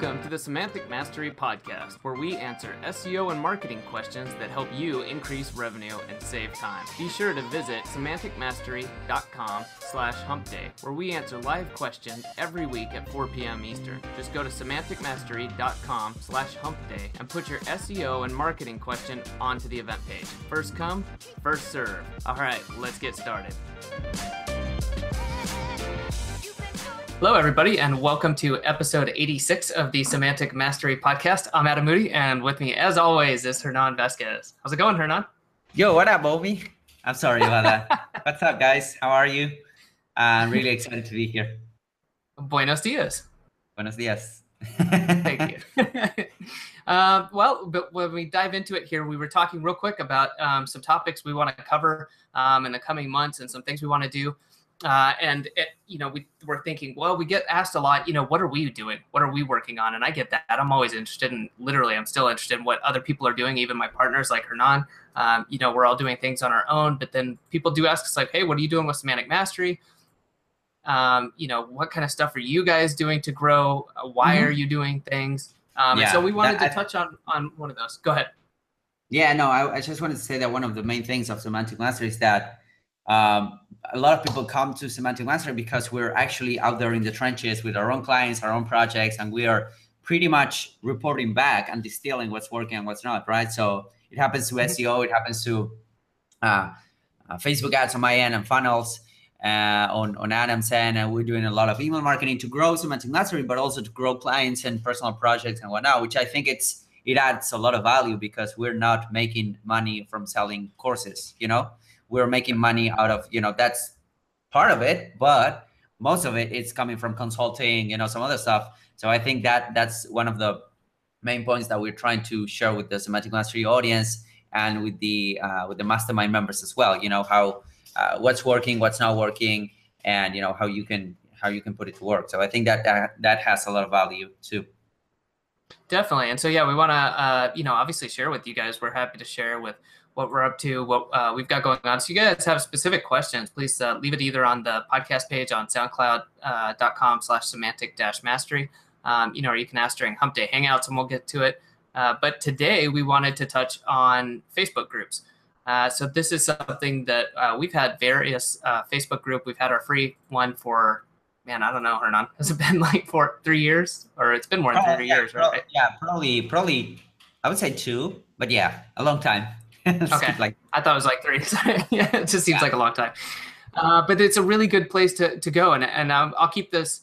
Welcome to the Semantic Mastery Podcast, where we answer SEO and marketing questions that help you increase revenue and save time. Be sure to visit semanticmastery.com slash humpday, where we answer live questions every week at 4 p.m. Eastern. Just go to semanticmastery.com slash humpday and put your SEO and marketing question onto the event page. First come, first serve. All right, let's get started. Hello, everybody, and welcome to episode 86 of the Semantic Mastery Podcast. I'm Adam Moody, and with me, as always, is Hernan Vasquez. How's it going, Hernan? Yo, what up, Obi? I'm sorry about that. What's up, guys? How are you? I'm really excited to be here. Buenos dias. Buenos dias. Thank you. uh, well, but when we dive into it here, we were talking real quick about um, some topics we want to cover um, in the coming months and some things we want to do. Uh, and it, you know, we were thinking, well, we get asked a lot, you know, what are we doing? What are we working on? And I get that. I'm always interested in, literally, I'm still interested in what other people are doing. Even my partners, like Hernan, um, you know, we're all doing things on our own. But then people do ask us, like, hey, what are you doing with semantic mastery? Um, you know, what kind of stuff are you guys doing to grow? Uh, why mm-hmm. are you doing things? Um, yeah, so we wanted that, to touch on on one of those. Go ahead. Yeah, no, I, I just wanted to say that one of the main things of semantic mastery is that um, a lot of people come to Semantic Mastery because we're actually out there in the trenches with our own clients, our own projects, and we are pretty much reporting back and distilling what's working and what's not, right? So it happens to mm-hmm. SEO, it happens to uh, uh, Facebook ads on my end and funnels uh, on, on Adam's end. And we're doing a lot of email marketing to grow Semantic Mastery, but also to grow clients and personal projects and whatnot, which I think it's it adds a lot of value because we're not making money from selling courses, you know? We're making money out of you know that's part of it but most of it is coming from consulting you know some other stuff. So i think that that's one of the main points that we're trying to share with the semantic mastery audience and with the uh, with the mastermind members as well you know how uh, what's working what's not working and you know how you can how you can put it to work. So i think that that, that has a lot of value too. Definitely. And so yeah we want to uh, you know obviously share with you guys. We're happy to share with what we're up to, what uh, we've got going on. So you guys have specific questions, please uh, leave it either on the podcast page on soundcloud.com uh, slash semantic dash mastery, um, you know, or you can ask during hump day hangouts and we'll get to it. Uh, but today we wanted to touch on Facebook groups. Uh, so this is something that uh, we've had various Facebook group. We've had our free one for, man, I don't know, Hernan. Has it been like for three years or it's been more than three yeah, years, right? Yeah, probably, probably, I would say two, but yeah, a long time. okay. Like I thought it was like three. yeah, it just seems yeah. like a long time. Uh, but it's a really good place to, to go. And, and um, I'll keep this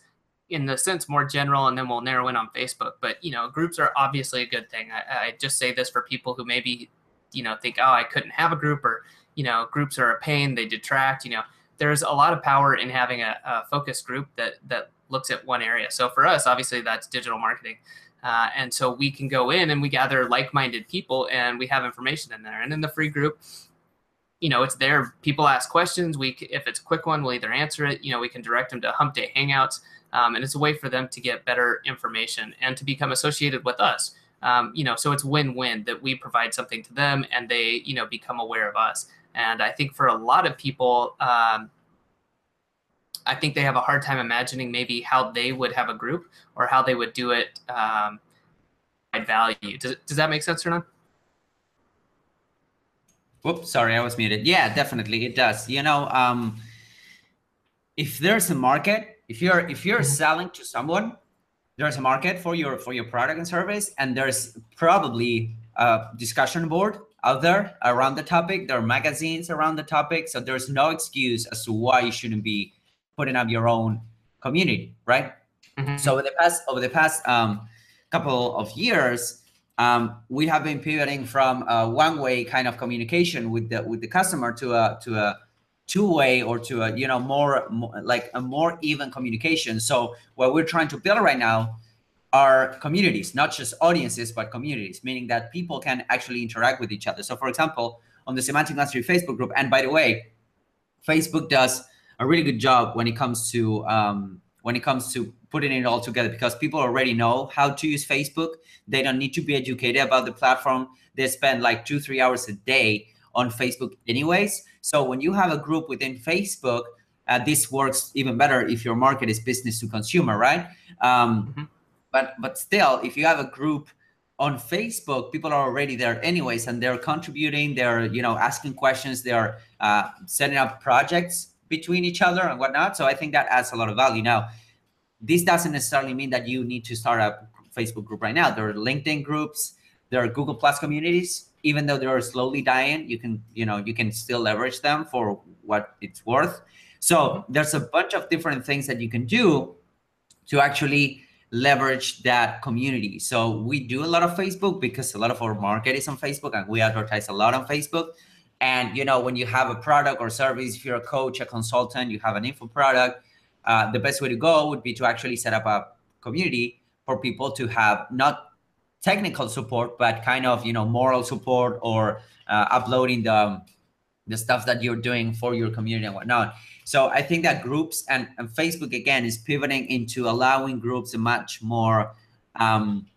in the sense more general and then we'll narrow in on Facebook. But, you know, groups are obviously a good thing. I, I just say this for people who maybe, you know, think, oh, I couldn't have a group or, you know, groups are a pain, they detract, you know, there's a lot of power in having a, a focus group that, that looks at one area. So for us, obviously that's digital marketing. Uh, and so we can go in and we gather like-minded people and we have information in there. And in the free group, you know, it's there. People ask questions. We, if it's a quick one, we'll either answer it. You know, we can direct them to Hump Day Hangouts, um, and it's a way for them to get better information and to become associated with us. Um, you know, so it's win-win that we provide something to them and they, you know, become aware of us. And I think for a lot of people, um, I think they have a hard time imagining maybe how they would have a group or how they would do it um, value. Does, does that make sense or not? Whoops, sorry, I was muted. Yeah, definitely it does. You know, um, if there's a market, if you're if you're mm-hmm. selling to someone, there's a market for your for your product and service, and there's probably a discussion board out there around the topic. There are magazines around the topic, so there's no excuse as to why you shouldn't be putting up your own community, right? Mm-hmm. So over the past over the past um, couple of years, um, we have been pivoting from a one-way kind of communication with the with the customer to a to a two-way or to a you know more, more like a more even communication. So what we're trying to build right now are communities, not just audiences, but communities, meaning that people can actually interact with each other. So, for example, on the Semantic Mastery Facebook group, and by the way, Facebook does a really good job when it comes to um, when it comes to putting it all together because people already know how to use Facebook. They don't need to be educated about the platform. They spend like two three hours a day on Facebook anyways. So when you have a group within Facebook, uh, this works even better if your market is business to consumer, right? Um, mm-hmm. but but still, if you have a group on Facebook, people are already there anyways, and they're contributing. They're you know asking questions. They're uh, setting up projects between each other and whatnot. So I think that adds a lot of value. Now, this doesn't necessarily mean that you need to start a Facebook group right now. There are LinkedIn groups. There are Google Plus communities. Even though they're slowly dying, you can you know you can still leverage them for what it's worth. So there's a bunch of different things that you can do to actually leverage that community. So we do a lot of Facebook because a lot of our market is on Facebook and we advertise a lot on Facebook. And you know, when you have a product or service, if you're a coach, a consultant, you have an info product, uh, the best way to go would be to actually set up a community for people to have not technical support, but kind of you know moral support or uh, uploading the the stuff that you're doing for your community and whatnot. So I think that groups and, and Facebook again is pivoting into allowing groups a much more um,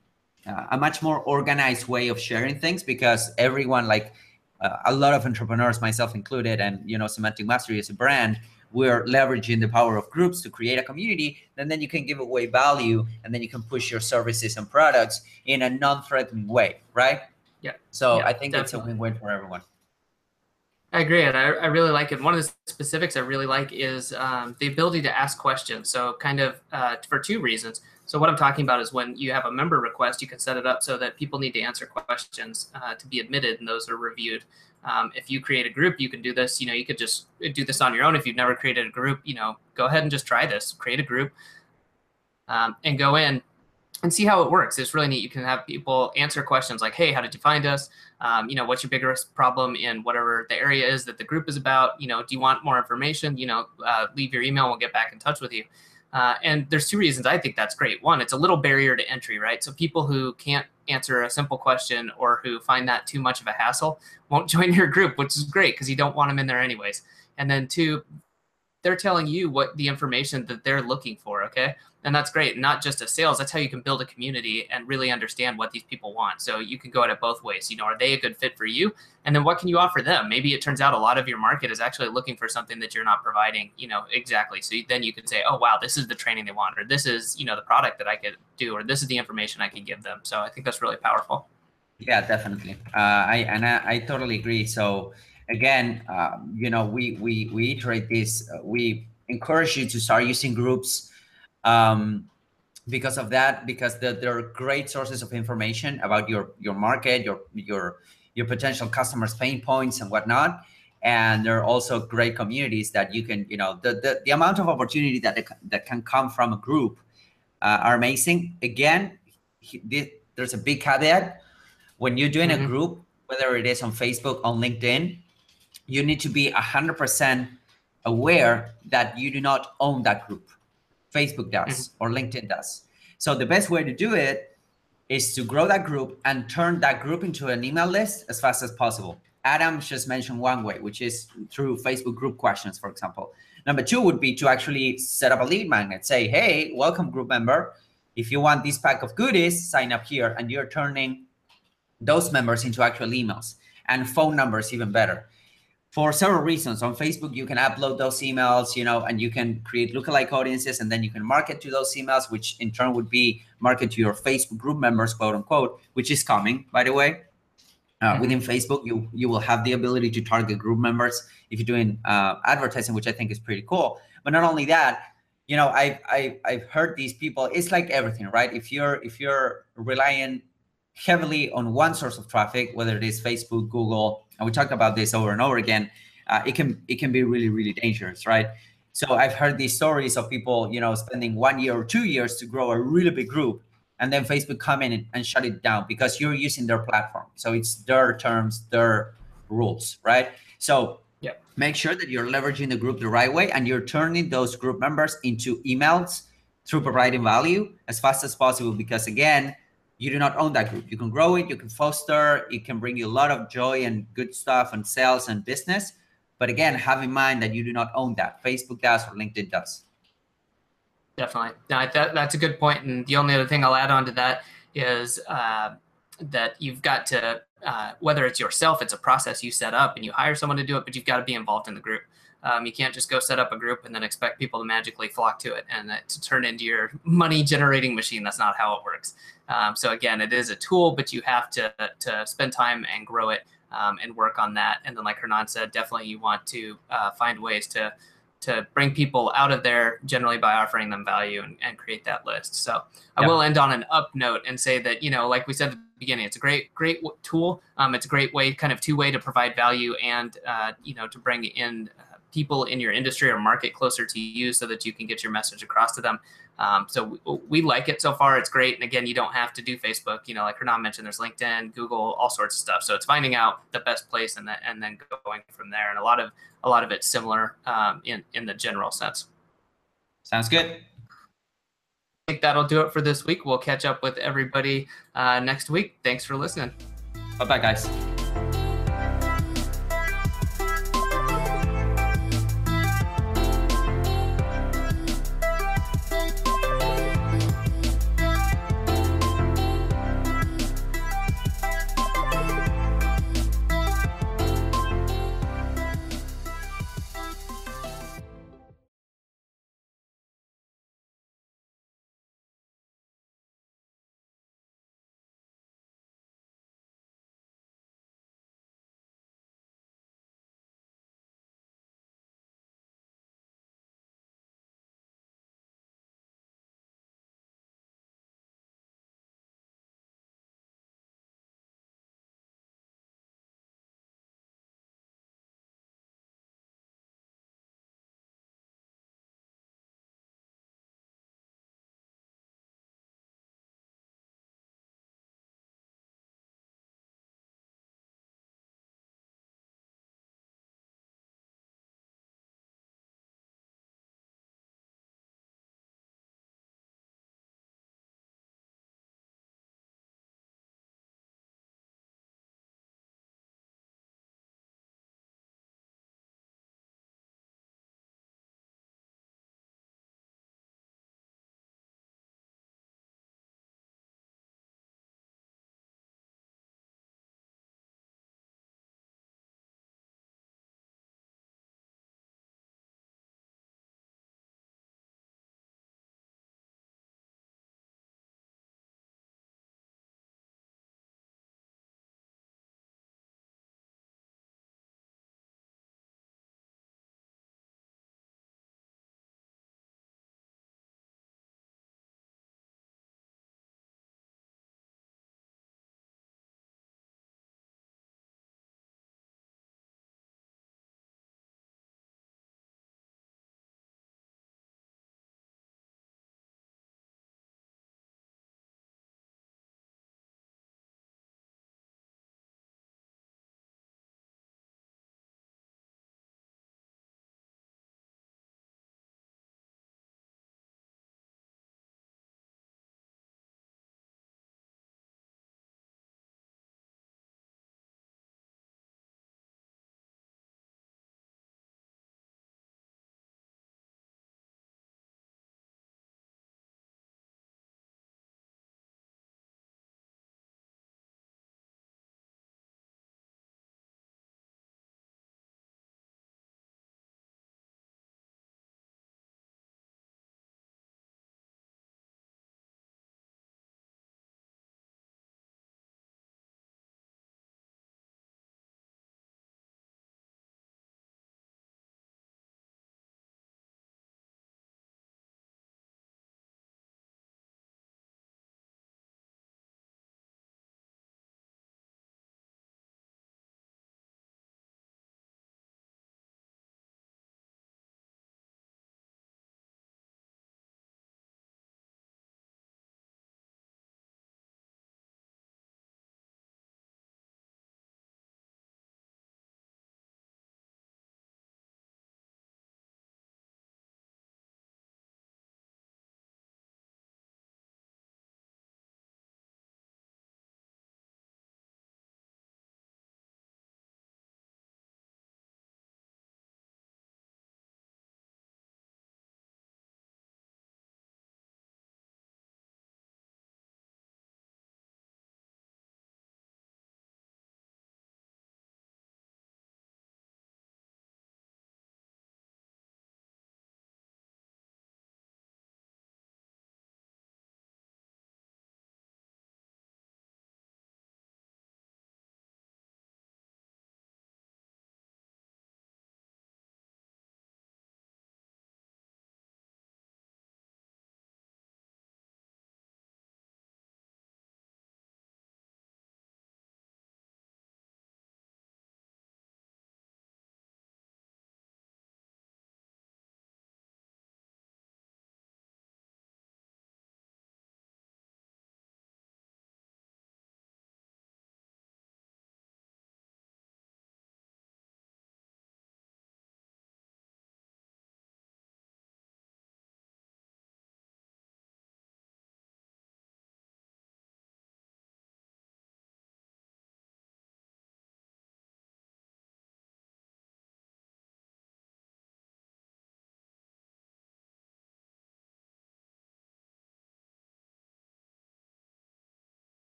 uh, a much more organized way of sharing things because everyone like uh, a lot of entrepreneurs myself included and you know semantic mastery as a brand we're leveraging the power of groups to create a community and then you can give away value and then you can push your services and products in a non-threatening way right? Yeah. So yeah, i think definitely. it's a win-win for everyone I agree, and I, I really like it. One of the specifics I really like is um, the ability to ask questions. So, kind of uh, for two reasons. So, what I'm talking about is when you have a member request, you can set it up so that people need to answer questions uh, to be admitted, and those are reviewed. Um, if you create a group, you can do this. You know, you could just do this on your own. If you've never created a group, you know, go ahead and just try this. Create a group um, and go in and see how it works. It's really neat. You can have people answer questions like, "Hey, how did you find us? Um, you know, what's your biggest problem in whatever the area is that the group is about? You know, do you want more information? You know, uh, leave your email. We'll get back in touch with you." Uh, and there's two reasons I think that's great. One, it's a little barrier to entry, right? So people who can't answer a simple question or who find that too much of a hassle won't join your group, which is great because you don't want them in there anyways. And then two, they're telling you what the information that they're looking for okay? And that's great not just a sales that's how you can build a community and really understand what these people want. So you can go at it both ways you know are they a good fit for you? And then what can you offer them? Maybe it turns out a lot of your market is actually looking for something that you're not providing you know exactly. So then you can say oh wow this is the training they want or this is you know the product that i could do or this is the information i can give them. So i think that's really powerful. Yeah definitely. Uh, i and I, I totally agree. So again, um, you know, we we we iterate this. Uh, we encourage you to start using groups um, because of that. Because the, they're great sources of information about your your market, your your your potential customers' pain points and whatnot. And there are also great communities that you can, you know, the the, the amount of opportunity that that can come from a group uh, are amazing. Again, there's a big caveat when you're doing mm-hmm. a group, whether it is on Facebook, on LinkedIn, you need to be 100% aware that you do not own that group. Facebook does mm-hmm. or LinkedIn does. So the best way to do it is to grow that group and turn that group into an email list as fast as possible. Adam just mentioned one way, which is through Facebook group questions, for example. Number two would be to actually set up a lead magnet. Say, hey, welcome, group member. If you want this pack of goodies, sign up here. And you're turning those members into actual emails and phone numbers, even better for several reasons. On Facebook, you can upload those emails, you know, and you can create lookalike audiences, and then you can market to those emails, which in turn would be market to your Facebook group members, quote unquote, which is coming, by the way. Uh, mm-hmm. Within Facebook, you you will have the ability to target group members if you're doing uh, advertising, which I think is pretty cool. But not only that, you know, I've I, I've heard these people. It's like everything, right? If you're if you're relying heavily on one source of traffic, whether it is Facebook, Google, and we talk about this over and over again, uh, it can it can be really really dangerous, right? So I've heard these stories of people, you know, spending one year or two years to grow a really big group, and then Facebook come in and, and shut it down because you're using their platform. So it's their terms, their rules, right? So yeah. make sure that you're leveraging the group the right way and you're turning those group members into emails through providing value as fast as possible because again you do not own that group. You can grow it, you can foster, it can bring you a lot of joy and good stuff and sales and business. But again, have in mind that you do not own that. Facebook does or LinkedIn does. Definitely. That, that's a good point. And the only other thing I'll add on to that is uh, that you've got to, uh, whether it's yourself, it's a process you set up and you hire someone to do it, but you've got to be involved in the group. Um, you can't just go set up a group and then expect people to magically flock to it and to turn into your money generating machine. That's not how it works. Um, so again, it is a tool, but you have to to spend time and grow it um, and work on that. And then, like Hernan said, definitely you want to uh, find ways to to bring people out of there generally by offering them value and, and create that list. So I will end on an up note and say that, you know, like we said at the beginning, it's a great, great tool. Um, it's a great way, kind of two way to provide value and, uh, you know, to bring in people in your industry or market closer to you so that you can get your message across to them. Um, so we, we, like it so far. It's great. And again, you don't have to do Facebook. You know, like Hernan mentioned, there's LinkedIn, Google, all sorts of stuff. So it's finding out the best place and, the, and then going from there. And a lot of a lot of it's similar um, in in the general sense. Sounds good. I think that'll do it for this week. We'll catch up with everybody uh, next week. Thanks for listening. Bye bye, guys.